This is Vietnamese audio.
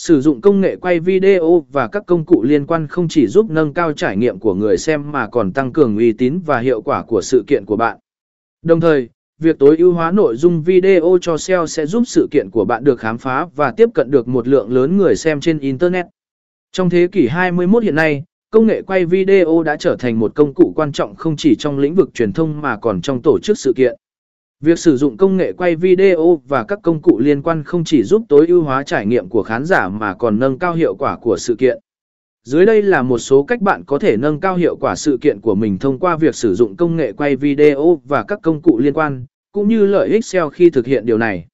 Sử dụng công nghệ quay video và các công cụ liên quan không chỉ giúp nâng cao trải nghiệm của người xem mà còn tăng cường uy tín và hiệu quả của sự kiện của bạn. Đồng thời, việc tối ưu hóa nội dung video cho SEO sẽ giúp sự kiện của bạn được khám phá và tiếp cận được một lượng lớn người xem trên Internet. Trong thế kỷ 21 hiện nay, công nghệ quay video đã trở thành một công cụ quan trọng không chỉ trong lĩnh vực truyền thông mà còn trong tổ chức sự kiện. Việc sử dụng công nghệ quay video và các công cụ liên quan không chỉ giúp tối ưu hóa trải nghiệm của khán giả mà còn nâng cao hiệu quả của sự kiện. Dưới đây là một số cách bạn có thể nâng cao hiệu quả sự kiện của mình thông qua việc sử dụng công nghệ quay video và các công cụ liên quan, cũng như lợi ích SEO khi thực hiện điều này.